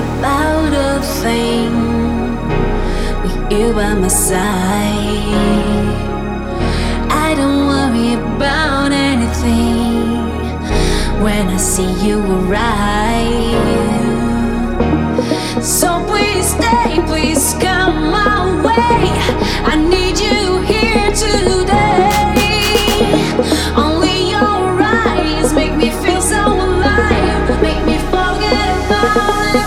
about a thing with you by my side. I don't worry about anything when I see you arrive. So please stay, please come my way. I need you here today. Only your eyes make me feel so alive, make me forget about it.